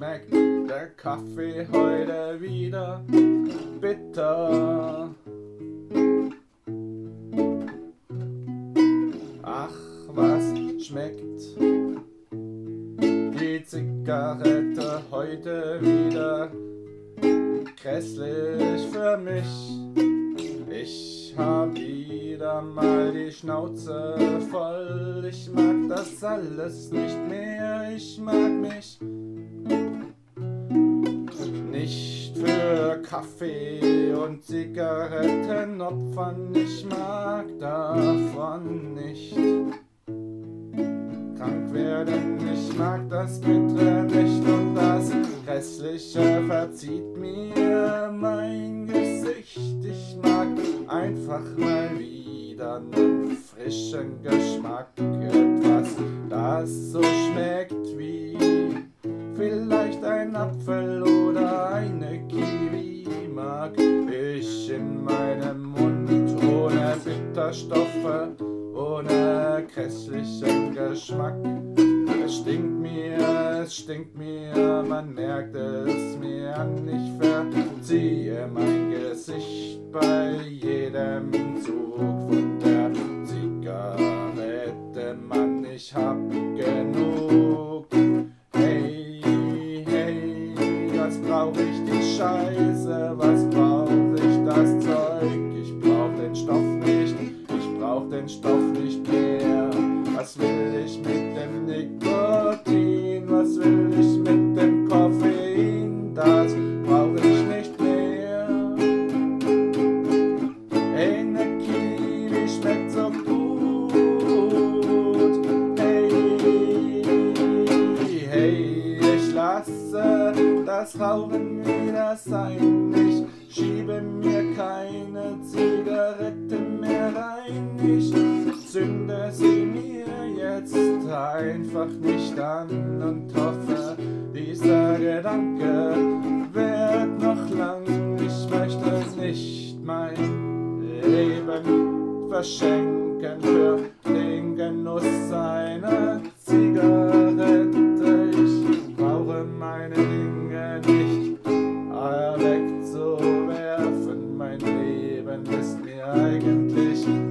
schmeckt der Kaffee heute wieder bitter? Ach, was schmeckt die Zigarette heute wieder grässlich für mich? Ich hab wieder mal die Schnauze voll. Ich mag das alles nicht mehr. Ich mag mich Kaffee und Zigaretten opfern. Ich mag davon nicht krank werden. Ich mag das Bittere nicht und das Grässliche verzieht mir mein Gesicht. Ich mag einfach mal wieder einen frischen Geschmack. Etwas, das so schmeckt wie vielleicht ein Apfel Bitterstoffe, ohne grässlichen Geschmack. Es stinkt mir, es stinkt mir, man merkt es mir an. Ich verziehe mein Gesicht bei jedem Zug das Rauchen wieder sein. Ich schiebe mir keine Zigarette mehr rein. Ich zünde sie mir jetzt einfach nicht an und hoffe, dieser Gedanke wird noch lang. Ich möchte nicht mein Leben verschenken für den Genuss einer Leben ist mir eigentlich